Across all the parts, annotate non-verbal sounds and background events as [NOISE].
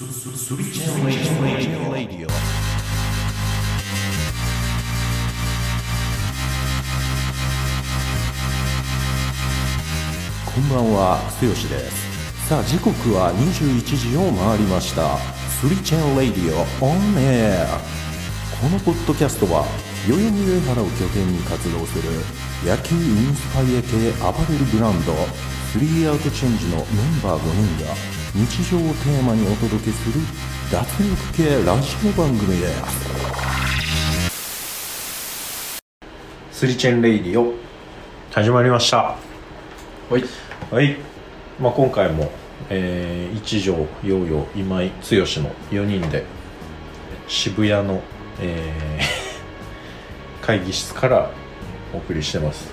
こんばんは、つよしです。さあ、時刻は21時を回りました。スリチェンレディオオンエア。このポッドキャストは、代々木上原を拠点に活動する野球インスパイア系アパレルブランド、スリーアウトチェンジのメンバー5人が日常をテーマにお届けする脱力系ラジオ番組です。スリチェンレイディオ始まりました。はい。はい、まあ、今回も、えー一条陽陽今井剛の4人で渋谷の、えー [LAUGHS] 会議室からお送りしてます。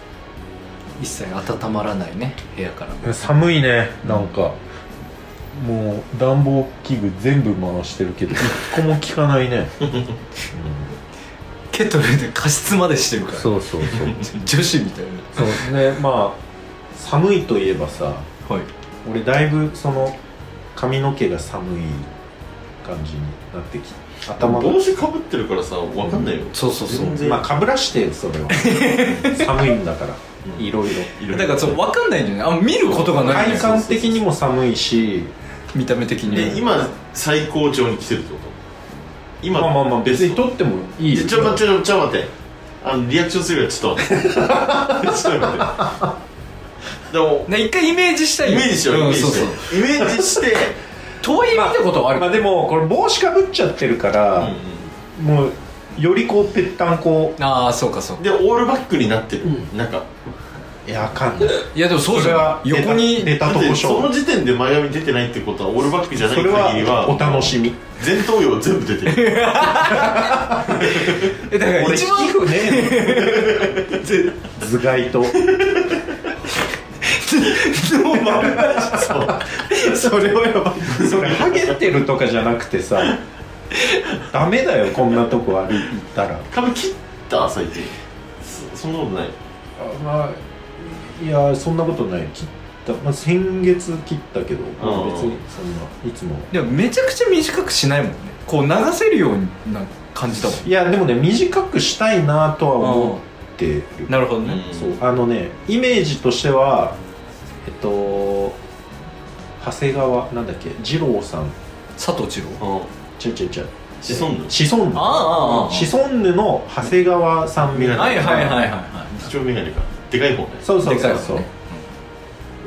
一切温まらないね部屋から寒いねなんかもう暖房器具全部回してるけど一個も効かないね、[LAUGHS] ケトルで加湿までしてるから。そうそうそう。[LAUGHS] 女子みたいそう。ねまあ寒いといえばさなはい。俺だいぶその髪の毛が寒い感じになってきて頭が。帽子かぶってるからさわかんないよ、そうそうそう。全然。まあかぶらしてよそれは。[LAUGHS] 寒いんだから。うん。だいろいろいろいろからそう分かんないんじゃないあ見ることがないんだよ体感的にも寒いし見た目的に。で今最高潮に来てるってこと？今まあまあまあ別にと撮ってもいいちょちょちょちょ待って。あのリアクションするからちょっと待って。[LAUGHS] ちょっと待って。でもね一回イメージしたいイメージしよう、イメージして。イメージして。とはいえ見たことはある、まあでもこれ帽子かぶっちゃってるから、もうよりこうぺったんこ。ああそうかそうか。でオールバックになってる、うん。なんかういやあかんない [LAUGHS] いやでもそうじゃそれはん横に出たとこその時点で前髪出てないってことはオールバックじゃない限りは。はお楽しみ。前頭葉全部出てる。[LAUGHS] えだから俺一番皮膚ね頭蓋と。もう丸出しそれはやばい。それハゲてるとかじゃなくてさダメだよこんなとこ歩いたら。髪切った最近。そそんなことない。あまあいやそんなことない。切った、まあ、先月切ったけど、別にそんないつも。でもめちゃくちゃ短くしないもんね。こう流せるような感じだもん。いやでもね短くしたいなとは思ってる。なるほどね、うんそうあのねイメージとしてはえっと長谷川なんだっけ二郎さん。佐藤二郎？うん。ちゃうちゃうちゃう。シソンヌ？シソンヌ。ああああシソンヌの長谷川さんみたいな。はいはいはいはいは一丁眼鏡かでかい方ね。そういそうそう。そう、ね。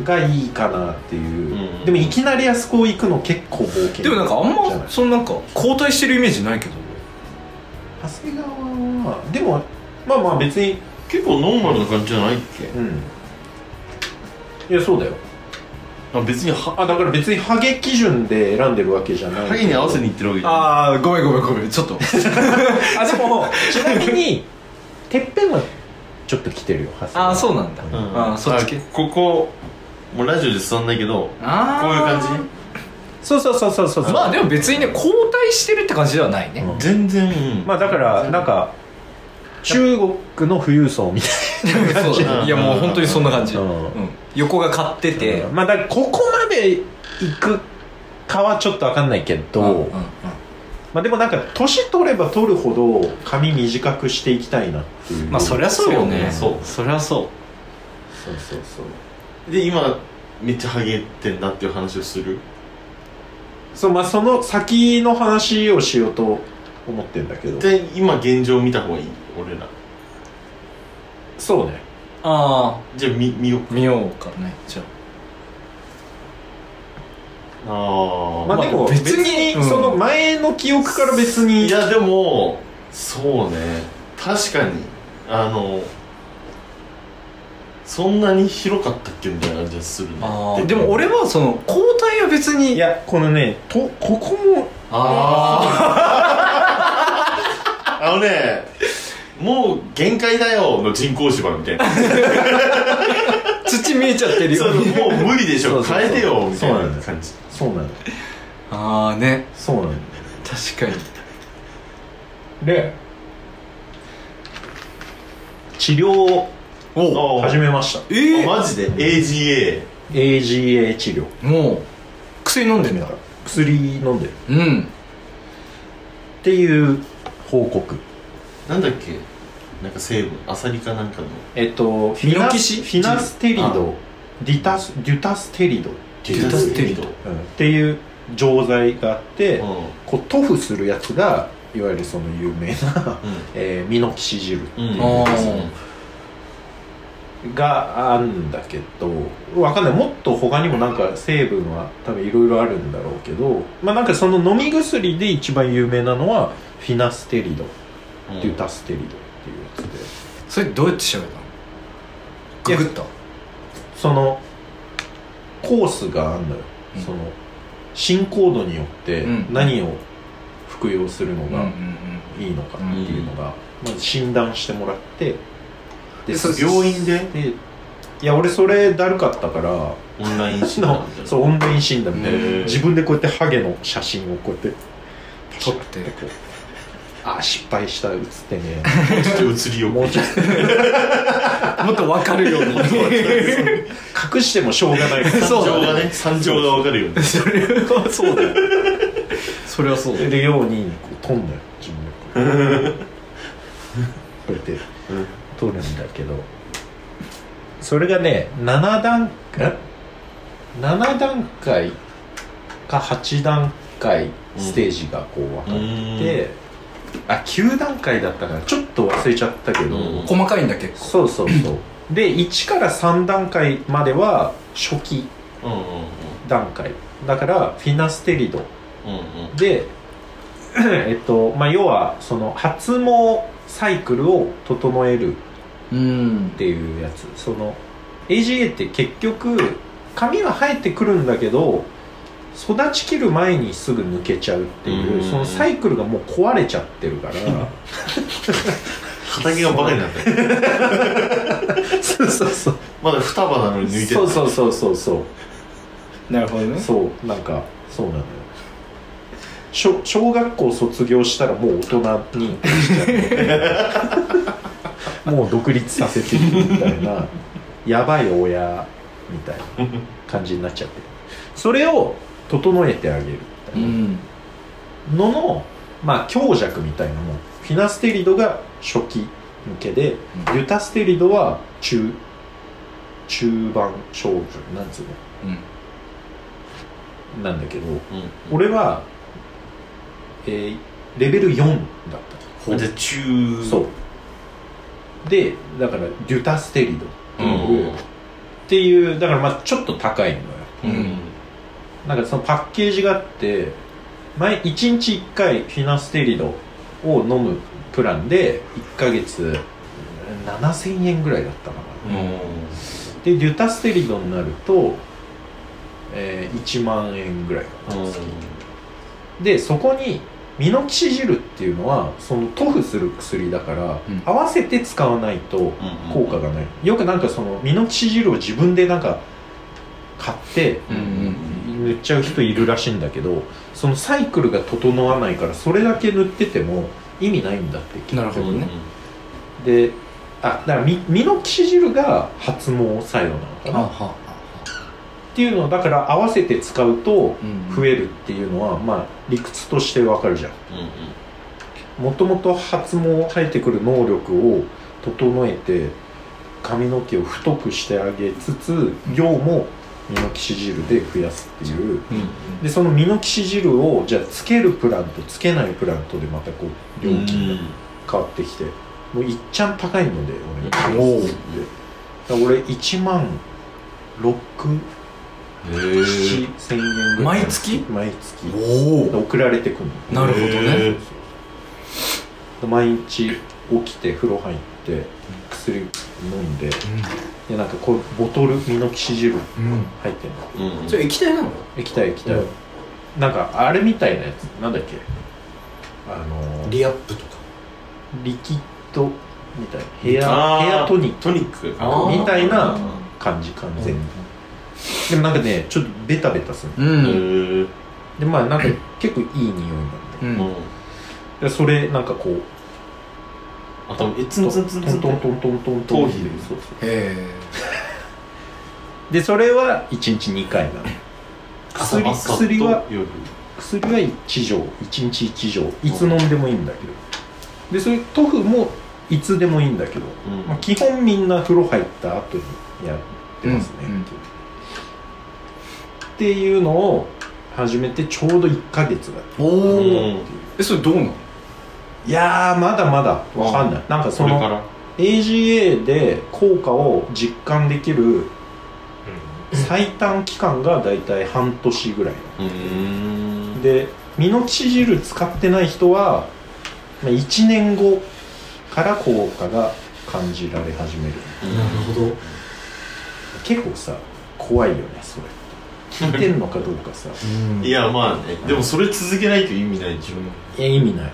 がいいかなっていう、うん。でもいきなりあそこ行くの結構冒険でもなんかあんまそのなんか交代してるイメージないけど。長谷川はでもまあまあ別に。結構ノーマルな感じじゃないっけ？うん。いやそうだよ。あ別にはあだから別にハゲ基準で選んでるわけじゃないハゲに合わせにいってるわけじゃない。ああごめんごめんごめん。ちょっと。[LAUGHS] あでもちなみにてっぺんはちょっと来てるよああそうなんだ、うん。ああそっち。ここもうラジオで伝わんないけどああこういう感そうそうそうそうそうそう。まあでも別にね交代してるって感じではないね、じ全然、うん。まあだからなんか中国の富裕層みたいな感じ。いやもう本当にそんな感じ、ううん。ん横が買ってて、まあだからここまで行くかはちょっと分かんないけど、うんうんうんまあでもなんか年取れば取るほど髪短くしていきたいなっていう。まあそりゃそうよね。そうね。そりゃそう。そうそうそう。で今めっちゃハゲてんなっていう話をする？そうまあその先の話をしようと思ってんだけど。で今現状見た方がいい？俺ら。そうね。あじゃあ見見ようあ見ようかねじゃああまあでも別別にその前の記憶から別に。いやでもそうね。確かに。あのそんなに広かったっけみたいな感じがするね。ああでも俺はその交代は別にいやこのねとここもあ [LAUGHS] あのねもう限界だよの人工芝みたいな。あ土見えちゃってるよ。そうもう無理でしょ。変えてよみたいな感じそうなのああね。そうなの確かに。で治療をお始めました。えあマジで？AGA AGA 治療。もう薬飲んでんだ薬飲んでる。うん。っていう報告なんだっけ？なんか成分？アサリかなんかの？えっとフミノキシフィナステリド。ディタスデュタステリド、デュタステリド。うん、っていう錠剤があって、うん。こう塗布するやつがいわゆるその有名な、えーミノキシジルっていううん。あがあるんだけどわかんない。もっと他にもなんか成分は多分いろいろあるんだろうけどまあなんかその飲み薬で一番有名なのはフィナステリド、うんデュタステリドっていうやつで。それどうやって調べたの？ググった？そのコースがあるのよ、うん。その進行度によってうん。何を服用するのがうんうんいいのかっていうのがまず診断してもらってでそ病院ででいや俺それだるかったからオンライン診断みたいな。[LAUGHS] そうオンライン診断みたいな。へー。自分でこうやってハゲの写真をこうやって撮ってこうあー失敗した写ってね。ちょっと映りよもうちょっと。もっと分かるように。隠してもしょうがない。から惨状がね惨状がわかるよねそれはそうだよ。それはそうだよ。るようにこう撮んのよ自分でこうこうやって。撮るんだけど。それがね7段え？7段階か8段階ステージがこう分かって、あ9段階だったからちょっと忘れちゃったけど、うん細かいんだ結構。そうそうそう。[CLEARS THROAT] で1から3段階までは初期うんうんうん。段階。だからフィナステリド。うんうん。で [CLEARS THROAT] えっとまあ要はその発毛サイクルを整えるうん。っていうやつ。その AGA って結局髪は生えてくるんだけど育ちきる前にすぐ抜けちゃうっていううん。そのサイクルがもう壊れちゃってるから。畑がバカになったよそうそうそう。まだ双葉なのに抜いてそうそうそうそうそう。なるほどね。そうなんかそうなのよ。小小学校卒業したらもう大人にしちゃうもう独立させてるみたいな。[LAUGHS] やばい親みたいな感じになっちゃって。るそれを整えてあげる。みたいうん。なのの、まあ強弱みたいなもん。フィナステリドが初期向けで、うん。リュタステリドは中中盤症状なんつううん。のなんだけどうん。俺は、えーレベル4だった。じゃあ中そう。でだからデュタステリドっていう、うん。っていうだからまあちょっと高いのよ。うんなんかそのパッケージがあって毎1日1回フィナステリドを飲むプランで1ヶ月7000円ぐらいだったかな。でデュタステリドになると、えー1万円ぐらいかな、でそこにミノキシジルっていうのはその塗布する薬だから、うん。合わせて使わないと効果がない、よくなんかそのミノキシジルを自分でなんか買ってうんうん塗っちゃう人いるらしいんだけどそのサイクルが整わないからそれだけ塗ってても意味ないんだって結局なるほどね。であだからミミノキシジルが発毛作用なのかな。ははっていうのをだから合わせて使うとうん増えるっていうのはまあ理屈としてわかるじゃん。もともと発毛生えてくる能力を整えて髪の毛を太くしてあげつつ量もミノキシジルで増やすっていう。でそのミノキシジルをじゃあつけるプランとつけないプランとでまたこう料金が変わってきてもういっちゃん高いので俺。おうでだから俺1万6へ7千円ぐらい毎月？毎月。送られてくるの。なるほどね。で毎日起きて風呂入って薬飲んででなんかこうボトルミノキシジルうん。入ってんのうんそれ液体なの？液体液体、うん。なんかあれみたいなやつ。なんだっけ？あのリアップとか。リキッドみたいな。ヘアヘアトニック。トニック。あー。みたいな感じ完全に、でもなんかねちょっとベタベタするうへんえでまあなんか結構いい匂いなんで。うん。でそれなんかこうあとえツンツンツンツントントントントントントン。頭皮で。そうそうへえ。[LAUGHS] でそれは1日2回なの。薬は薬は1錠。1日1錠。いつ飲んでもいいんだけど。でそれ塗布もいつでもいいんだけど、うん。まあ、基本みんな風呂入った後にやってますね、うん。うん。っていうのを始めてちょうど1ヶ月だおう。おん。えそれどうなの？いやーまだまだわかんない。なんかそのこれから。AGA で効果を実感できる最短期間がだいたい半年ぐらい。でミノキシジル使ってない人はまあ1年後から効果が感じられ始める。ほど。結構さ怖いよねそれ。聞いてんのかどうかさ。いやまあね。でもそれ続けないと意味ないでしょいや意味ない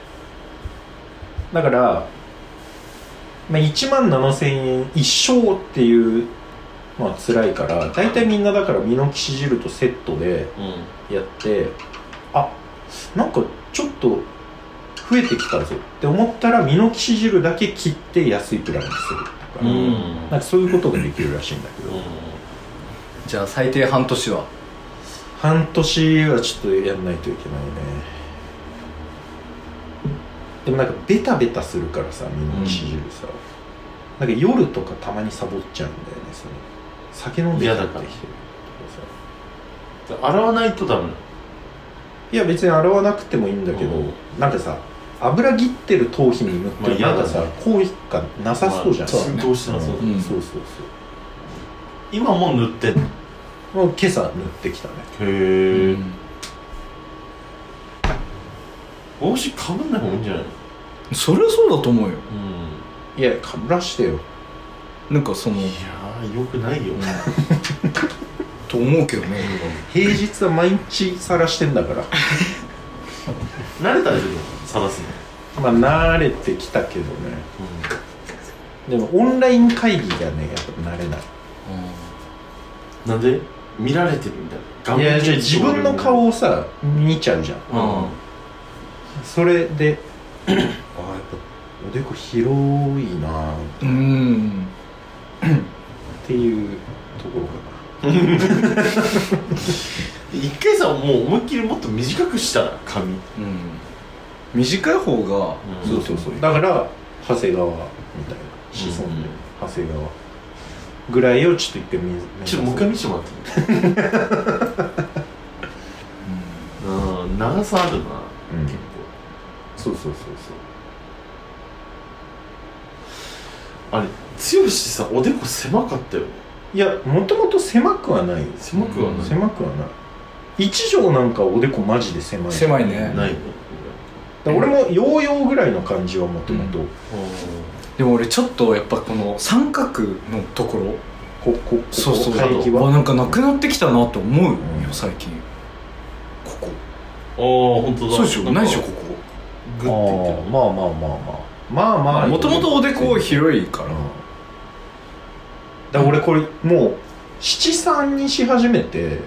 だから、まあ、1万7000円一生っていうまあ辛いから大体みんなだからミノキシジルとセットでうやってあなんかちょっと増えてきたぞって思ったらミノキシジルだけ切って安いプランにするとか、んうん。なんかそういうことができるらしいんだけど、じゃあ最低半年は？半年はちょっとやんないといけないねでもなんかベタベタするからさミノキシジルさ、なんか夜とかたまにサボっちゃうんだよねその。酒飲んで帰ってきてるとかさ洗わないとダメいや別に洗わなくてもいいんだけど、うん。なんかさ油切ってる頭皮に塗ってまあるなんかさ効果なさそうじゃん、まあ浸透してなさそううんうん。そうそうそう今もう塗ってんの？へもう今朝塗ってきたね。え帽子かぶんない方がいいんじゃない？のそれはそうだと思うよ。うん。いやかぶらしてよ。なんかそのいやーよくないよ。と思うけどね平日は毎日さらしてんだから。慣れたでしょ？探すの。まあ慣れてきたけどね。でもオンライン会議がねやっぱ慣れない。なんで？見られてるみたいないやじゃあ自分の顔をさ見ちゃうじゃん。うんそれで。[CLEARS THROAT] ああやっぱおでこ広いなあうん。っていうところかな。一回さもう思いっきりもっと短くしたら髪。うん。短い方がうん。そうそうそう。だから長谷川みたいな。子孫うんで。長谷川。ぐらいをちょっと一回見ちょっともう一回見せてもらっていい？[LAUGHS] うん。長さあるな、うん結そうそうそう。構あれ剛さおでこ狭かったよね。そういやもともと狭くはないよ。狭くはない、狭くはない。一畳なんかおでこマジで狭い。狭いね。ないね俺もヨーヨーぐらいの感じはもともとでも俺ちょっとやっぱこの三角のところここそうそう。海域は？わなんかなくなってきたなと思うようん。最近。ここ。ああ本当だ。そうでしょ？ないでしょここグッていってる。ああまあまあまあまあ。まあまあ。もともとおでこ広いから。うん。だから俺これもう七三にし始めて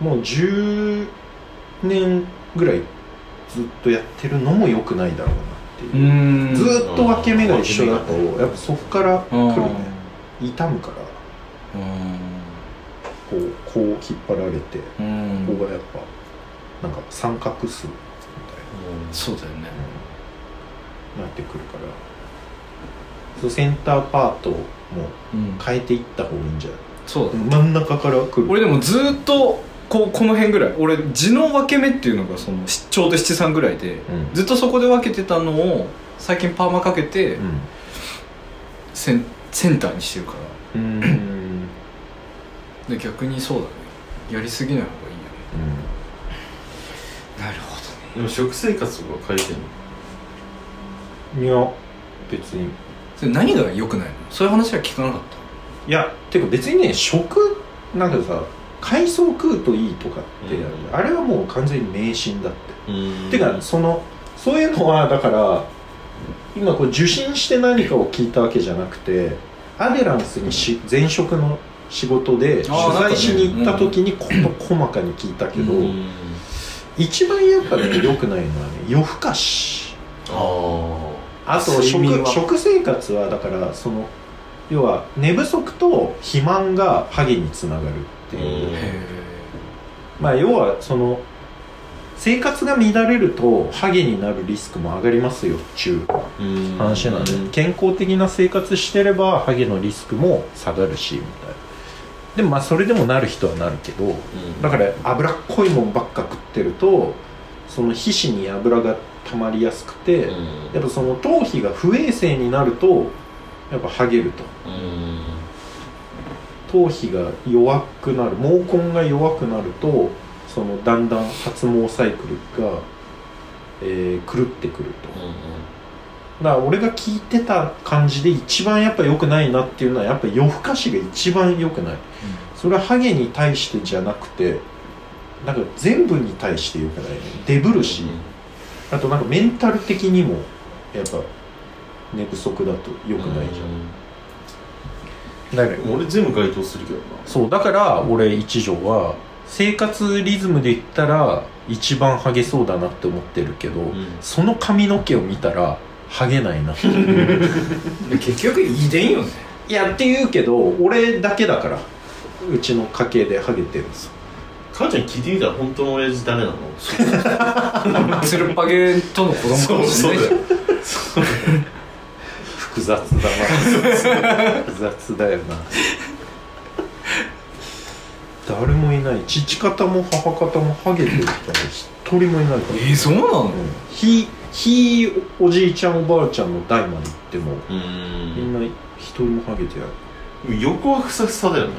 もう10年ぐらいずっとやってるのも良くないだろうなってういう、ん。ずーっと分け目が一緒だとうんやっぱそっから来るね。痛むから。こうこう引っ張られてうん。ここがやっぱなんか三角数そうだよね。ななってくるから。そうセンターパートもうん。変えていった方がいいんじゃない？そうだね。真ん中から来る。俺でもずーっとこうこの辺ぐらい。俺地の分け目っていうのがそのしちょうど七三ぐらいで、うん。ずっとそこで分けてたのを最近パーマかけて、うん。センセンターにしてるから。うーん。で逆にそうだね。やりすぎない方がいいよね。なるほどねでも食生活とか変えてんの？うんいや。別に。それ何が良くないの？そういう話は聞かなかっいやてか別にね食なんかさ海藻食うといいとかって、うん。あれはもう完全に迷信だって、うん。てかそのそういうのはだから今こう受診して何かを聞いたわけじゃなくてアデランスにし前職の仕事で取材しに行った時にこと細かに聞いたけど、うん一番やっぱね良くないのはね夜更かし。ああと食食生活はだからその要は寝不足と肥満がハゲにつながるっていう、まあ要はその生活が乱れるとハゲになるリスクも上がりますよっていううん。話なんで、健康的な生活してればハゲのリスクも下がるしみたいなでもまあそれでもなる人はなるけどだから脂っこいもんばっか食ってるとその皮脂に油が溜まりやすくて、うん。やっぱその頭皮が不衛生になるとやっぱハゲると。うん。頭皮が弱くなる毛根が弱くなるとそのだんだん発毛サイクルが、えー狂ってくるとだから俺が聞いてた感じで一番やっぱ良くないなっていうのはやっぱ夜更かしが一番良くない、それはハゲに対してじゃなくてなんか全部に対して良くないね。デブるし、あとなんかメンタル的にもやっぱ寝不足だと良くないじゃん、だから俺全部該当するけどな。そうだから俺一条は生活リズムで言ったら一番ハゲそうだなって思ってるけど、ん。その髪の毛を見たらハゲないな。ってで結局遺伝よね。いやって言うけど俺だけだからうちの家系でハゲてるんですよ。母ちゃん聞いてみたら本当の親父誰なの？[LAUGHS] つるっぱげとの子供かもしれない。じゃん複雑だな。複雑だよな。誰もいない。父方も母方もハゲてる人は一人もいないから。えー、そうなの？ひひおじいちゃんおばあちゃんの代まで行ってもうみんんな一人もハゲてない。横はふさふさだよね。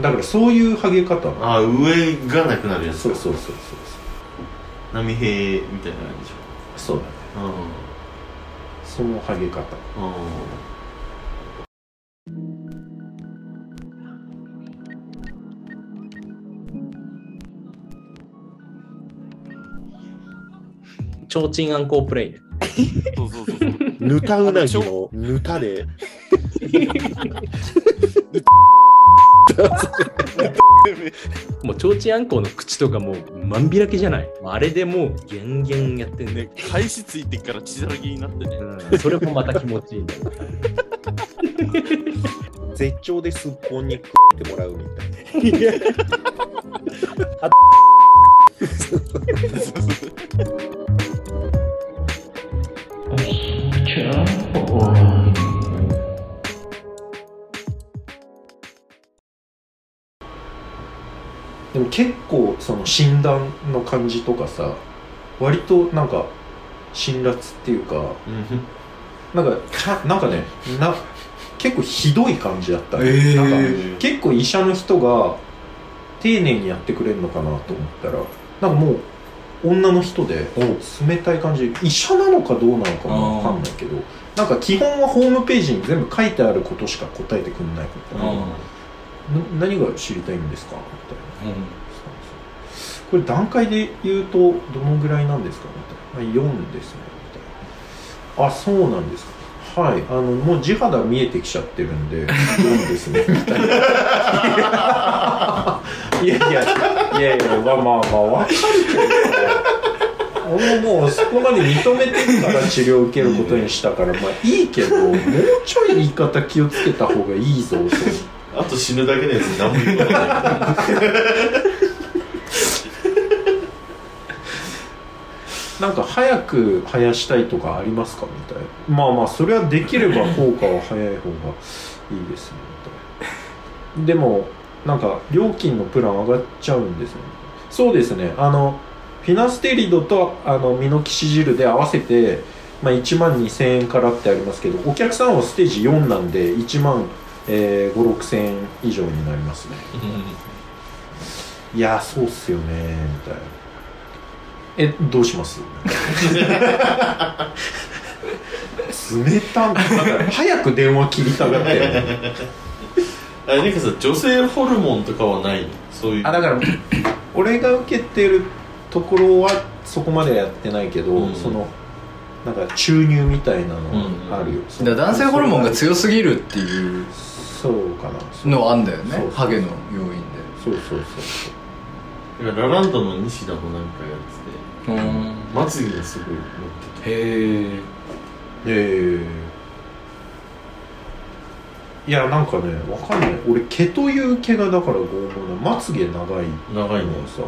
だからそういうハゲ方ああ上がなくなるやつそうそうそうそう波平みたいな感じでしそうだね。ょそのハゲ方。うんちょうちんあんこプレイね。そうそうそうそう。ぬたうなぎのぬたで [LAUGHS] もうちょうちんあんこの口とかもう万開きじゃない。あれでもうギャンギャンやってんね。ね、返しついてから血だらけになってね。うん、それもまた気持ちいいんだよ。絶頂ですっぽんに食ってもらうみたいな。でも結構その診断の感じとかさ割となんか辛辣っていうかなんかちゃなんかねな結構ひどい感じだった、えー。なんか結構医者の人が丁寧にやってくれるのかなと思ったらなんかもう女の人で冷たい感じ。医者なのかどうなのかもわかんないけどなんか基本はホームページに全部書いてあることしか答えてくんないことな何が知りたいんですか？みたいなこれ段階で言うとどのぐらいなんですかみたいな4ですね。みたいなあそうなんですか。はい。あのもう地肌見えてきちゃってるんで [LAUGHS] 4ですね。みたいないやいやいやいやまあまあまあ分かるけど。俺ももうそこまで認めてるから治療を受けることにしたからまあいいけどもうちょい言い方気をつけた方がいいぞと [LAUGHS] あと死ぬだけのやつに何も言うことない [LAUGHS] なんか早く生やしたいとかありますかみたいな。まあまあそれはできれば効果は早い方がいいですね。みたいなでもなんか料金のプラン上がっちゃうんですね。そうですね。あのフィナステリドとあのミノキシジルで合わせて、まあ、1万2000円からってありますけどお客さんはステージ4なんで1万、えー、5 6千円以上になりますね。いやそうっすよねみたいなえどうします？冷たんだから早く電話切りたがってるあれなんかさ女性ホルモンとかはないの？そういう。あだから俺が受けてるところはそこまでやってないけど、うん。そのなんか注入みたいなのあるよ、だから男性ホルモンが強すぎるっていうそうかな。のはあんだよね？そうハゲの要因で。そうそうそうだからラランドの西田もなんかやっててうんまつげがすごい乗っててへええいやなんかねわかんない。俺毛という毛がだから拷問な。まつげ長い。長いねの。さ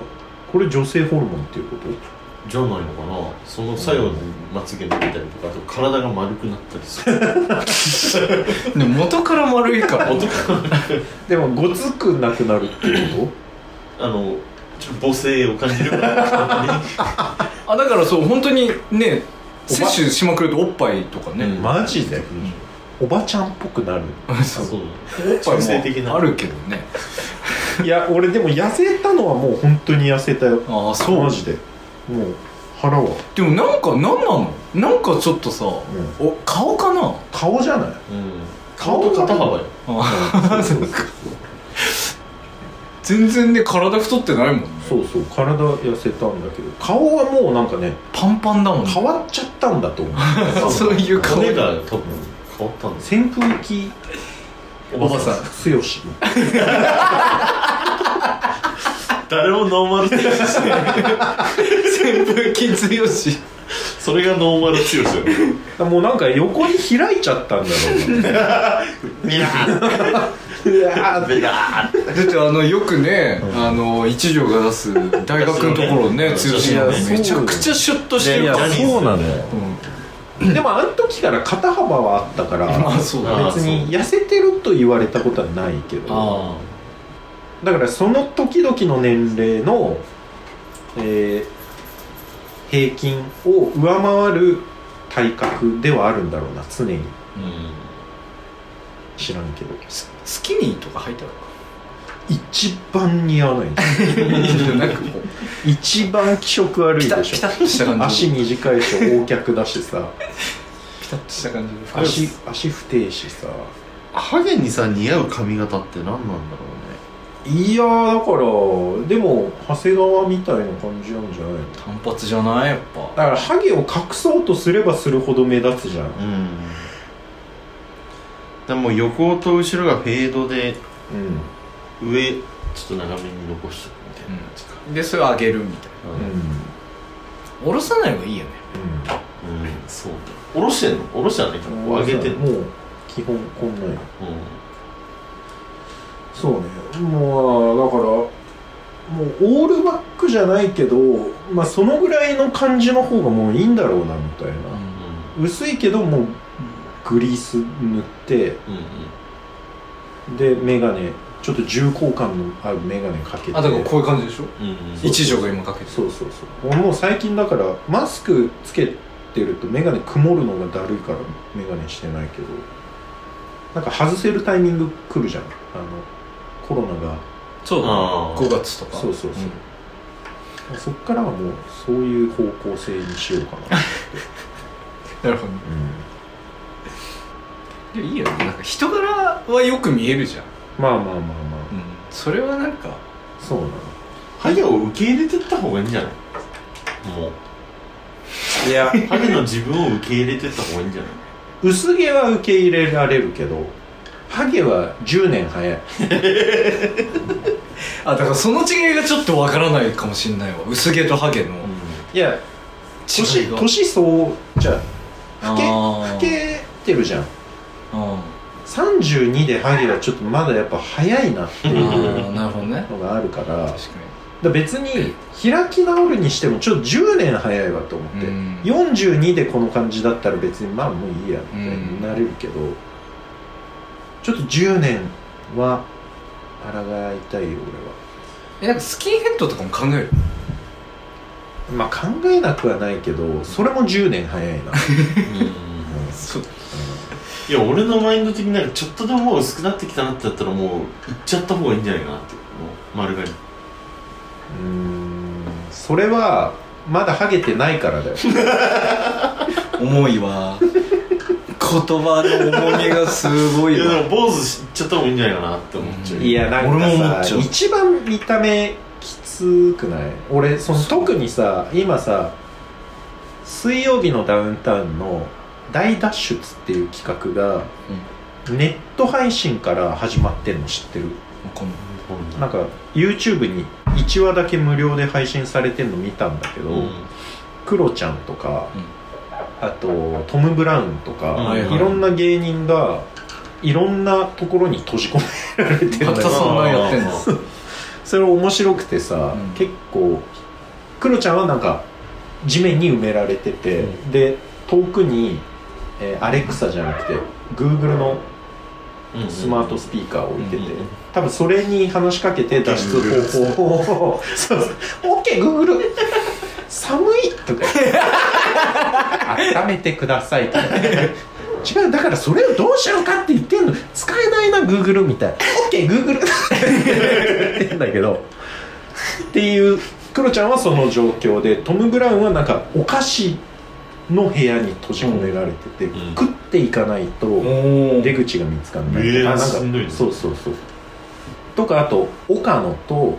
これ女性ホルモンっていうこと？じゃないのかな。その作用でまつげ伸びたりとかあと体が丸くなったりする。[LAUGHS] でも元から丸いから男がでもごつくなくなるっていうこ [LAUGHS] あのちょっと母性を感じる [LAUGHS] あだからそう本当にね摂取しまくるとおっぱいとかね、マジで、おばちゃんっぽくなる。[LAUGHS] そう。そう。おっぱいもあるけどね。いや俺でも痩せたのはもう本当に痩せたよ。ああそう。マジで。もう腹は、でもなんか何なの？なんかちょっとさ、うん。お顔かな？顔じゃない。うん。顔と肩幅よあそうそうそう全然ね体太ってないもん。ねそうそう体痩せたんだけど顔はもうなんかねパンパンだもんね。変わっちゃったんだと思う。[LAUGHS] そういう顔。骨が多分。変わったんです扇風機おばさん。強し [LAUGHS] 誰もノーマル強ししてない。扇風機強しそれがノーマル強しだよ [LAUGHS] もうなんか横に開いちゃったんだろうな。ミラーうわーベラーだって。あのよくね、あの一条が出す大学のところね剛のめちゃくちゃシュッとしてるからそうなのよ。でもあの時から肩幅はあったから [LAUGHS] まあそうだね。あ別に痩せてると言われたことはないけどあ。だからその時々の年齢の、えー平均を上回る体格ではあるんだろうな常に。うん知らんけど。ススキニーとか履いたら一番似合わない。[LAUGHS] なんかこう。一番気色悪いでしょ。ピタッとした感じ。足短いし横脚だしさ。ピタッとした感じ。で足足不定しさ。ハゲにさ似合う髪型って何なんだろいやーだからでも長谷川みたいな感じなんじゃないの？単発じゃない？やっぱ。だからハゲを隠そうとすればするほど目立つじゃん。うねうんでも横と後ろがフェードでうん。上ちょっと長めに残しとくみたいな感じか。でそれを上げるみたいうん。な下ろさない方がいいよね。うん、うん、そうだ下ろしてんの？下ろしてはないか。らこう上げてんの？もう基本こんなようそうね。もうだからもうオールバックじゃないけどまあそのぐらいの感じの方がもういいんだろうなみたいな、ん。薄いけどもうグリース塗ってうんでメガネちょっと重厚感のあるメガネかけて。あだからこういう感じでしょ？うんうん。一条が今かけてそうそうそう。俺もう最近だからマスクつけてるとメガネ曇るのがだるいからメガネしてないけどなんか外せるタイミング来るじゃん。あのコロナが。そうだあー。5月とか。そうそうそう、そっからはもうそういう方向性にしようかな [LAUGHS] なるほどねでもいいよね。なんか人柄はよく見えるじゃん、まあまあまあまあ。それはなんかそうなの。ハゲを受け入れてった方がいいんじゃない？もいやうハゲの自分を受け入れてった方がいいんじゃない？薄毛は受け入れられるけどハゲは10年早い。[LAUGHS] あだからその違いがちょっとわからないかもしれないわ。薄毛とハゲの。いや違年年相じゃあ老けあ老ーけてるじゃん。あ32でハゲはちょっとまだやっぱ早いなってーいうのがあるから。だか別に開き直るにしてもちょっと10年早いわと思って、うん。42でこの感じだったら別にまあもういいやみたいになれるけど、ちょっと10年は抗いたいよにえなんかスキンヘッドとかも考える？俺はまあ考えなくはないけどそれも10年早いな、[LAUGHS] うん。そういや俺のマインド的になんかちょっとでももう薄くなってきたなってやったらもう行っちゃった方がいいんじゃないかなってもう丸刈り。うーん。それはまだハゲてないからだよ。重いわ。言葉の重みがすごいわ。いやでも坊主しちゃった方がいいんじゃないかなって思っちゃう、うんいやなん俺も思かさっちゃう。一番見た目きつくない？俺その特にさ今さ水曜日のダウンタウンの「大脱出」っていう企画が、ネット配信から始まってんの知ってる？なんか YouTube に1話だけ無料で配信されてんの見たんだけど、うん。クロちゃんとか、あとトム・ブラウンとか、はいろんな芸人がいろんなところに閉じ込められてるんだよ。そんなんやってんの？[LAUGHS] それ面白くてさ、うん。結構クロちゃんはなんか地面に埋められてて、で遠くに、えーアレクサじゃなくて Google のスマートスピーカーを置いてて、多分それに話しかけて脱出方法を「そうそう OKGoogle 寒い!」とか。言って「温めてください」とか。違うだからそれをどうしようかって言ってんの。使えないな Google みたいな「OKGoogle」って言ってんだけど。っていうクロちゃんはその状況でトム・ブラウンはなんかお菓子の部屋に閉じ込められてて、うん。食っていかないとお出口が見つかんない。えーあなんかしんどいね。そうそうそう。とかあと岡野と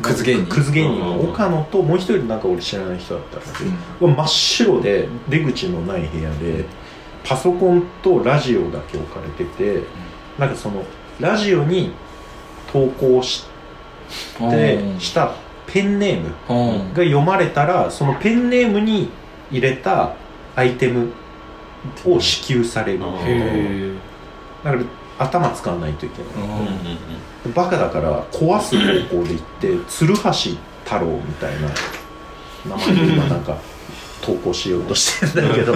クズ芸人。クズ芸人。のうん岡野ともう一人なんか俺知らない人だったんだけど、真っ白で出口のない部屋でパソコンとラジオだけ置かれてて、なんかそのラジオに投稿してしたペンネームうん。が読まれたらそのペンネームに入れたアイテムを支給される。だから頭使わないといけない。バカだから壊す方向で行って鶴橋太郎みたいな名前で今なんか投稿しようとしてるんだけど。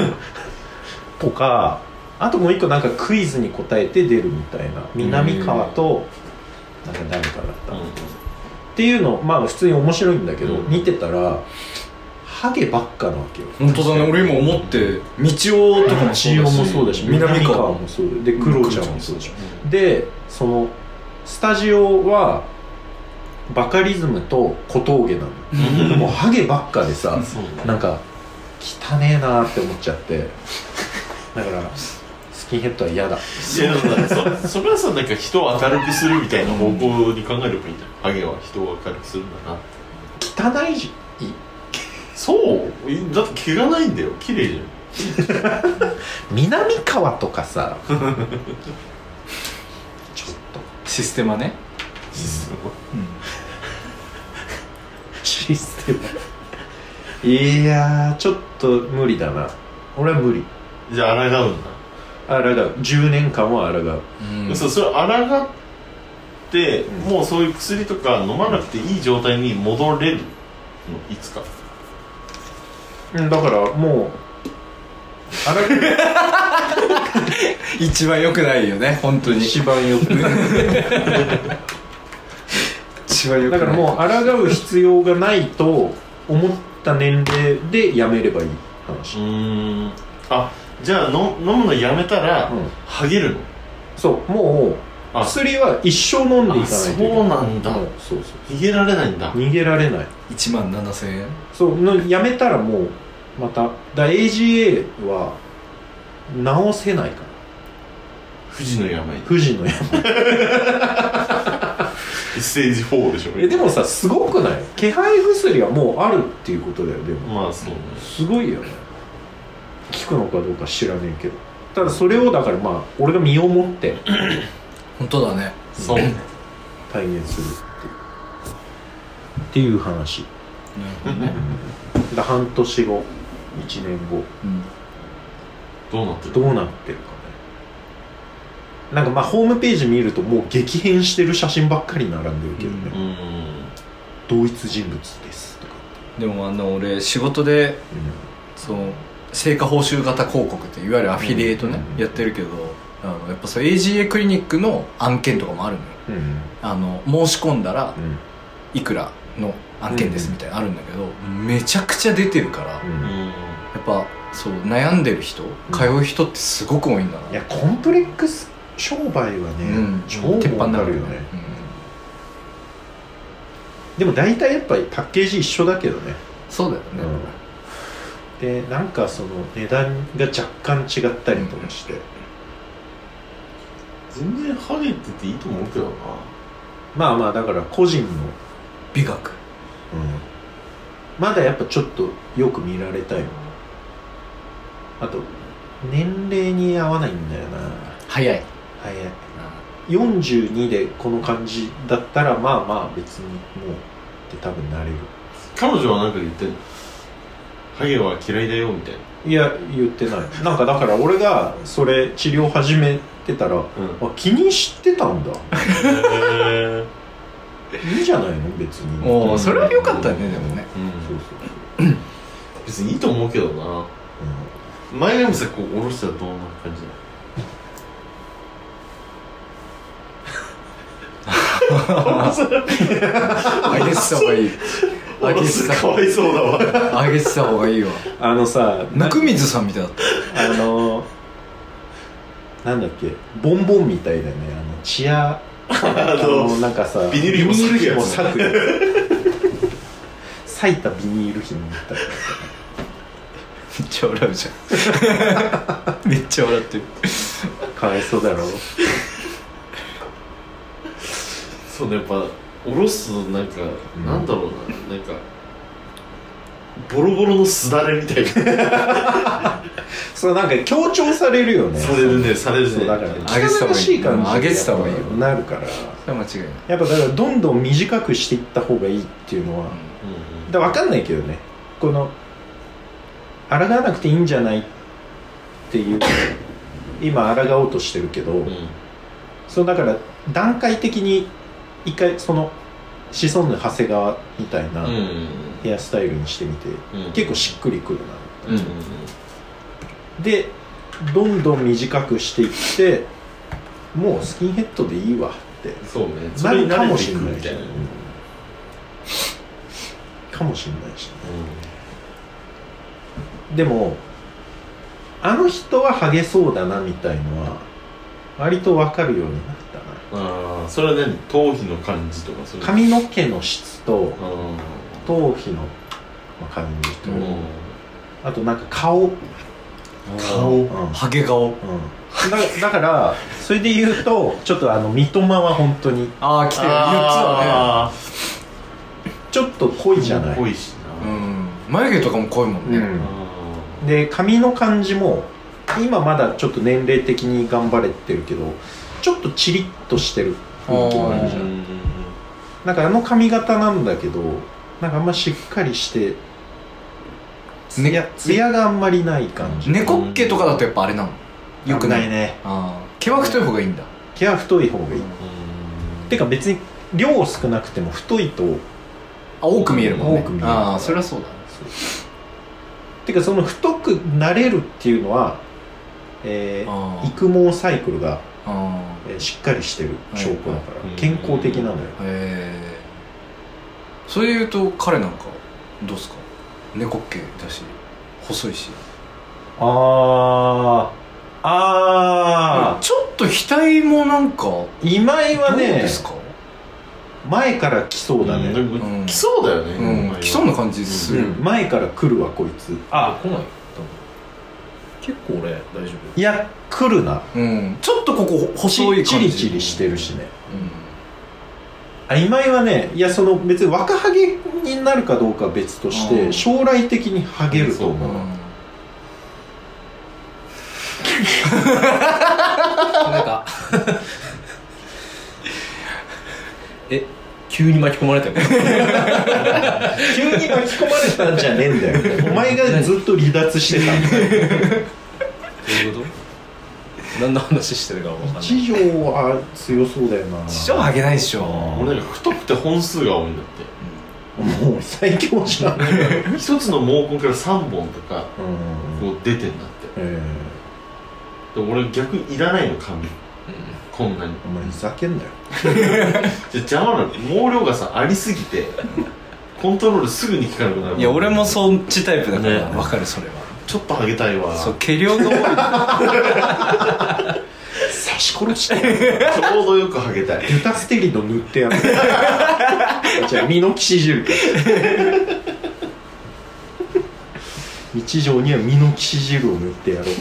とかあともう一個なんかクイズに答えて出るみたいな。南川となんか誰かだった、うん。っていうのまあ普通に面白いんだけど、うん。見てたらハゲばっかなわけよ。本当だね。俺今思って道夫とかも千代もそうだし南南川川もそうででクロちゃんもそうだし。でそのスタジオはバカリズムと小峠なの。もうハゲばっかでさそうね。なんか汚ねえなって思っちゃって。だからスキンヘッドは嫌だ。いやでそそれはさなんか人を明るくするみたいな方向に考えればいいんじゃないハゲは人を明るくするんだなって。汚いじそう。いだって毛がないんだよ。綺麗じゃん。[LAUGHS] 南川とかさ。[LAUGHS] ちょっと。システマね。すごいシステムいやーちょっと無理だな。俺は無理。じゃあ抗うんだあらがう。10年間はあらがう。うん。そうそれ抗って、うん。もうそういう薬とか飲まなくていい状態に戻れるの？いつかうんだからもうあらがう一番良くないよね本当に。一番よくない。一番良くない。だからもう抗う必要がないと思った年齢でやめればいいう話、ーん。あじゃあの飲むのやめたら、うん。ハゲるの？そうもうあ。薬は一生飲んでいかないといけない。あそうなんだ。もそう逃げられないんだ。そう逃げられない。1万7000円？そうのやめたらもうまただ AGA は治せないから。富士の病。富士の病。ステージ4でしょ。えでもさすごくない？気配薬はもうあるっていうことだよでも。まあそうね。すごいよね。効くのかどうか知らねえけど。ただそれをだからまあ俺が身をもって。[COUGHS] 本当だね。そう。ね体現するっていう。っていう話。なるほどね。だ半年後1年後。うん。どうなってる？どうなってるかね。なんかまあホームページ見るともう激変してる写真ばっかり並んでるけどね、うーん。同一人物ですとかでもあの俺仕事でその成果報酬型広告っていわゆるアフィリエイトね、うん。やってるけどあのやっぱそう AGA クリニックの案件とかもあるのよ。うんうん。あの申し込んだらうん。いくらの案件ですみたいなのあるんだけど、めちゃくちゃ出てるから、うやっぱそう悩んでる人通う人ってすごく多いんだな、いやコンプレックス商売はね、うん。超鉄板になるよね、でも大体やっぱりパッケージ一緒だけどね、そうだよね、でなんかその値段が若干違ったりとかして、全然ハゲてていいと思うけどな。まあまあだから個人の、美学まだやっぱちょっとよく見られたいあと年齢に合わないんだよな。早い。早い。42でこの感じだったらまあまあ別にもうって多分なれる。彼女は何か言ってんの？ハゲは嫌いだよみたいな。いや言ってない。なんかだから俺がそれ治療始めてたら、あ気にしてたんだ。へいいんじゃないの別に。おおそれは良かったねでもね。うん。そうそう別にいいと思うけどな。前髪さこう下ろしたらどんな感じ上げてた方がいい。下ろすかわいそうだわ。上げてた方がいいわ。あのさな温水さんみたいだった。あのなんだっけ？ボンボンみたいだよね。あのチアああののなんかさビニール紐ビニール紐裂くやつ。[LAUGHS] 裂いたビニール紐みたいなめっちゃ笑うじゃん。めっちゃ笑ってる。かわいそうだろ。そうねやっぱ下ろすとなんか、うんなんだろうな。なんかボロボロのすだれみたいな。そうなんか強調されるよね。されるねされるね。だから汚らしい感じ上げてた方がいいよ。なるから。それは間違いない。やっぱだからどんどん短くしていった方がいいっていうのは。うんだから分かんないけどね。この抗わなくていいんじゃないっていう今抗おうとしてるけど、うん。うんそうだから段階的に一回そのシソンヌ長谷川みたいなうんヘアスタイルにしてみて、うん。結構しっくりくるなうんうんでどんどん短くしていってもうスキンヘッドでいいわって。そうね。そなるかもしれな。いしかもしれないしでもあの人はハゲそうだなみたいのは割と分かるようになったな。ああそれは何？頭皮の感じとか髪の毛の質とうん頭皮のまあ感じと、うん。あとなんか顔、顔。うん。ハゲ顔。うん、だだからそれで言うとちょっとあの三笘は本当にああ来てる。言ってあちょっと濃いじゃない、濃いしな。うん。眉毛とかも濃いもんね、うん。で髪の感じも今まだちょっと年齢的に頑張れてるけどちょっとチリッとしてる雰囲気もあるじゃうん。ん。なんかあの髪型なんだけどなんかあんましっかりしてツヤね。ツヤがあんまりない感じ。猫っ毛とかだとやっぱあれなの？よくない？ね。ああ。毛は太い方がいいんだ。毛は太い方がいい、うん。てか別に量少なくても太いとあ多く見えるもんね。多く見える。ああそれはそうだてかその太くなれるっていうのは、えー育毛サイクルが、あえーしっかりしてる証拠だから、はい健康的なのよ、あへえそれで言うと彼なんかどうっすか？猫っ毛だし細いし。あー。あちょっと額もなんか今井はうねですか？前から来そうだね、でも来そうだよねうん。来そうな感じする、うん。前から来るわこいつ。あ来ない結構俺大丈いや来るな。うん。ちょっとここ細い感じ。チリチリしてるしね。うん。あ今井はねいやその別に若ハゲになるかどうかは別としうてん。将来的にハゲると思う、夫なんかえ急に巻き込まれたよ [LAUGHS] 急に巻き込まれたんじゃねえんだよ。お前がずっと離脱してたんだよ何の話してるか分かんない。一条は強そうだよな。師匠ハゲないでしょ。俺なんか太くて本数が多いんだって。もう最強じゃん。一つの毛根から3本とかうん。こう出てんだって。えで俺逆にいらないの髪。こんなに。えお前ふざけんなよ。[LAUGHS] じゃ邪魔なの。毛量がさありすぎてコントロールすぐに効かなくなる。いや俺もそっちタイプだからね分かるそれはちょっとハゲたいわ。そう毛量が多い。刺し殺して。ちょうどよくハゲたい。デュタステリド塗ってやる。じゃあミノキシジル日常にはミノキシ汁を塗ってやろう。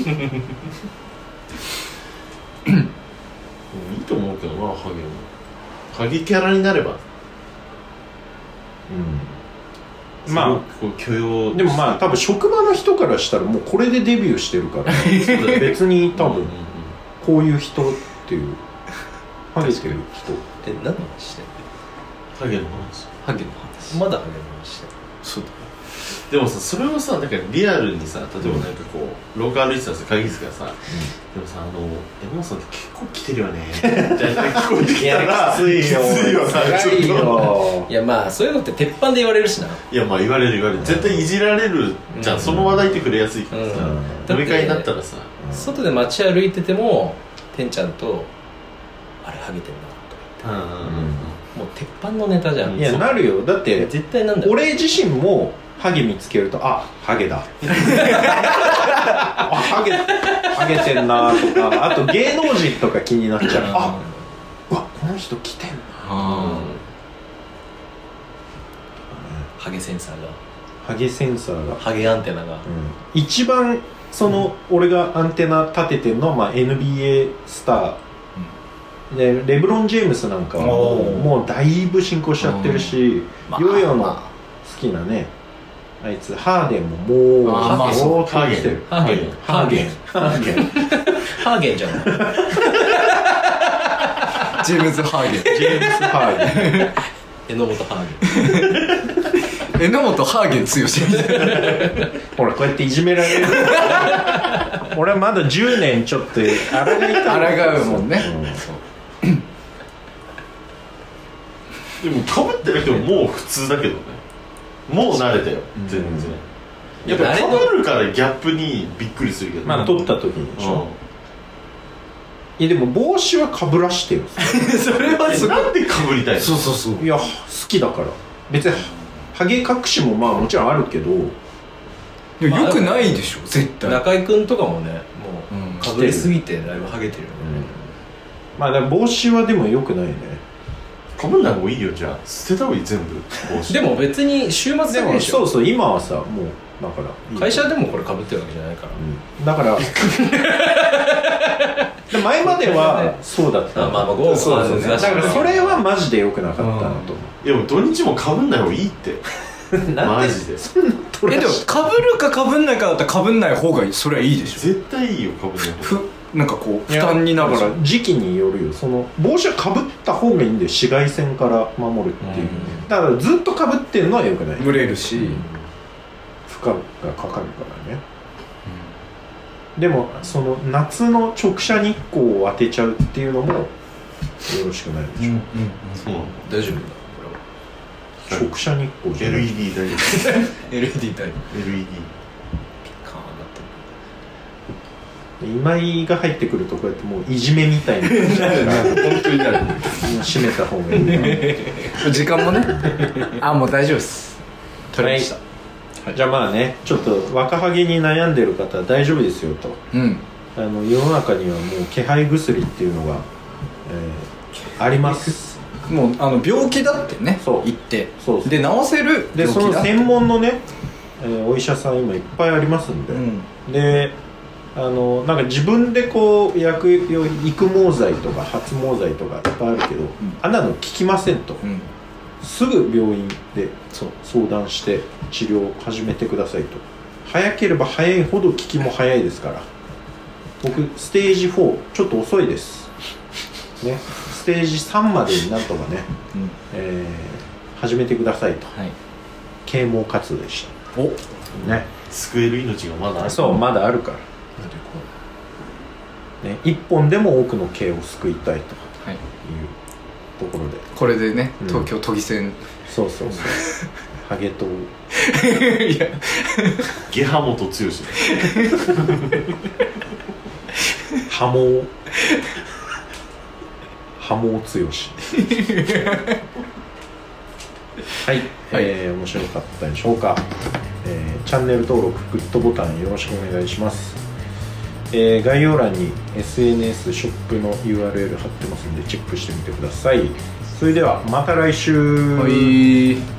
うん。いいと思うけどなハゲも。ハゲキャラになれば。うんまあ。許容でもまあ多分職場の人からしたらもうこれでデビューしてるから別に多分こういう人っていうハゲてる人。え何の話してんハゲの話。ハゲの話。のまだハゲの話でもさそれをさなんかリアルにさ例えばなんかこう廊下歩いてたらさ会議室がさ、でもさあの山本さんって結構来てるよね。[LAUGHS] みたいな聞こえてきたら。きついよきついよなちょっと。よ。いやまあそういうのって鉄板で言われるしな。いやまあ言われる言われる。絶対いじられるじゃん、うん。その話題って触れやすいからさ、うん。飲み会になったらさ。外で街歩いててもてんちゃんと「あれハゲてんな」とかうんうんうんもう鉄板のネタじゃん。いやなるよ。だって絶対なんだよ。俺自身もハゲ見つけるとあハゲだ。[LAUGHS] あハゲハゲてんなとか。あと芸能人とか気になっちゃう。あうわこの人来てんなあハゲセンサーが。ハゲセンサーが、ハゲアンテナが。うん。一番その俺がアンテナ立ててるのは、まあ、NBA スター、でレブロン・ジェームスなんかはもうだいぶ進行しちゃってるし、まあヨーヨーのま好きなねあいつハーデンももうあーまあ相当来てる。ハーゲン。ハーゲン。ハーゲン。ハーゲン。じゃない。ジェームズ・ハーゲン。ジェームス・ハーゲン。榎本ハーゲン。榎本ハーゲン強しみたい。なほらこうやっていじめられる。俺はまだ10年ちょっと抗いたい抗うもんね。でもかぶってる人ももう普通だけどねもう慣れたようん。全然。やっぱかぶるからギャップにびっくりするけど。まあ撮った時にでしょ、うん。いやでも帽子はかぶらしてよ。[LAUGHS] それはすごい。えなんでかぶりたいの？そうそうそう。いや好きだから。別にハゲ隠しもまあもちろんあるけど。でもよくないでしょ絶対。中居君とかもねもうかぶりすぎてだいぶハゲてるよね。まあだから帽子はでもよくないねかぶんない方がいいよじゃあ。捨てた方がいい全部。帽子。でも別に週末でもそうそう今はさもうだから。いい会社でもこれかぶってるわけじゃないから。うん。だからで前まではそうだったあまあまあゴーそうそうまあだからそれはマジで良くなかったなと思いやもう土日もかぶんない方がいいって。う [LAUGHS] なんで？マジで。トラッえでもかぶるかかぶんないかだったらかぶんない方がいい。それはいいでしょ。絶対いいよかぶんない方が。ふなんかこう負担になるだから時期によるよ。その帽子はかぶった方がいいんで紫外線から守るっていう、だからずっとかぶってるのはよくない。蒸れるし、負荷がかかるからね、でもその夏の直射日光を当てちゃうっていうのもよろしくないでしょ、そう。大丈夫だこ直射日光じゃない。LED 大丈れは LED タイプ。夫 LED カーンなって今井が入ってくるとこうやってもういじめみたいな感じだから本当になる。もう閉めた方がいい。な時間もね。あもう大丈夫です。取れました、じゃあまあねちょっと若ハゲに悩んでる方は大丈夫ですよと。うん。あの世の中にはもう気配薬っていうのが、えーあります。もうあの病気だってねそう。言って。そうで治せるでその専門のね、えーお医者さん今いっぱいありますんで、うん。であのなんか自分でこう薬用育毛剤とか発毛剤とかいっぱいあるけど、あんなの効きませんと。うん。すぐ病院でそう。相談して治療を始めてくださいと。早ければ早いほど効きも早いですから。僕ステージ4ちょっと遅いです。ね。ステージ3までになんとかね、うん。えー始めてくださいと。はい。啓蒙活動でした。お。ね。救える命がまだある。そうまだあるからね、一本でも多くの毛を救いたいというはい。ところで。これでねうん。東京都議選、そうそうそう。[LAUGHS] ハゲといや。ゲハモト強し波毛波毛強しはい、えー面白かったでしょうか、えーチャンネル登録グッドボタンよろしくお願いします、えー概要欄に SNS ショップの URL 貼ってますんでチェックしてみてください。それではまた来週。はい。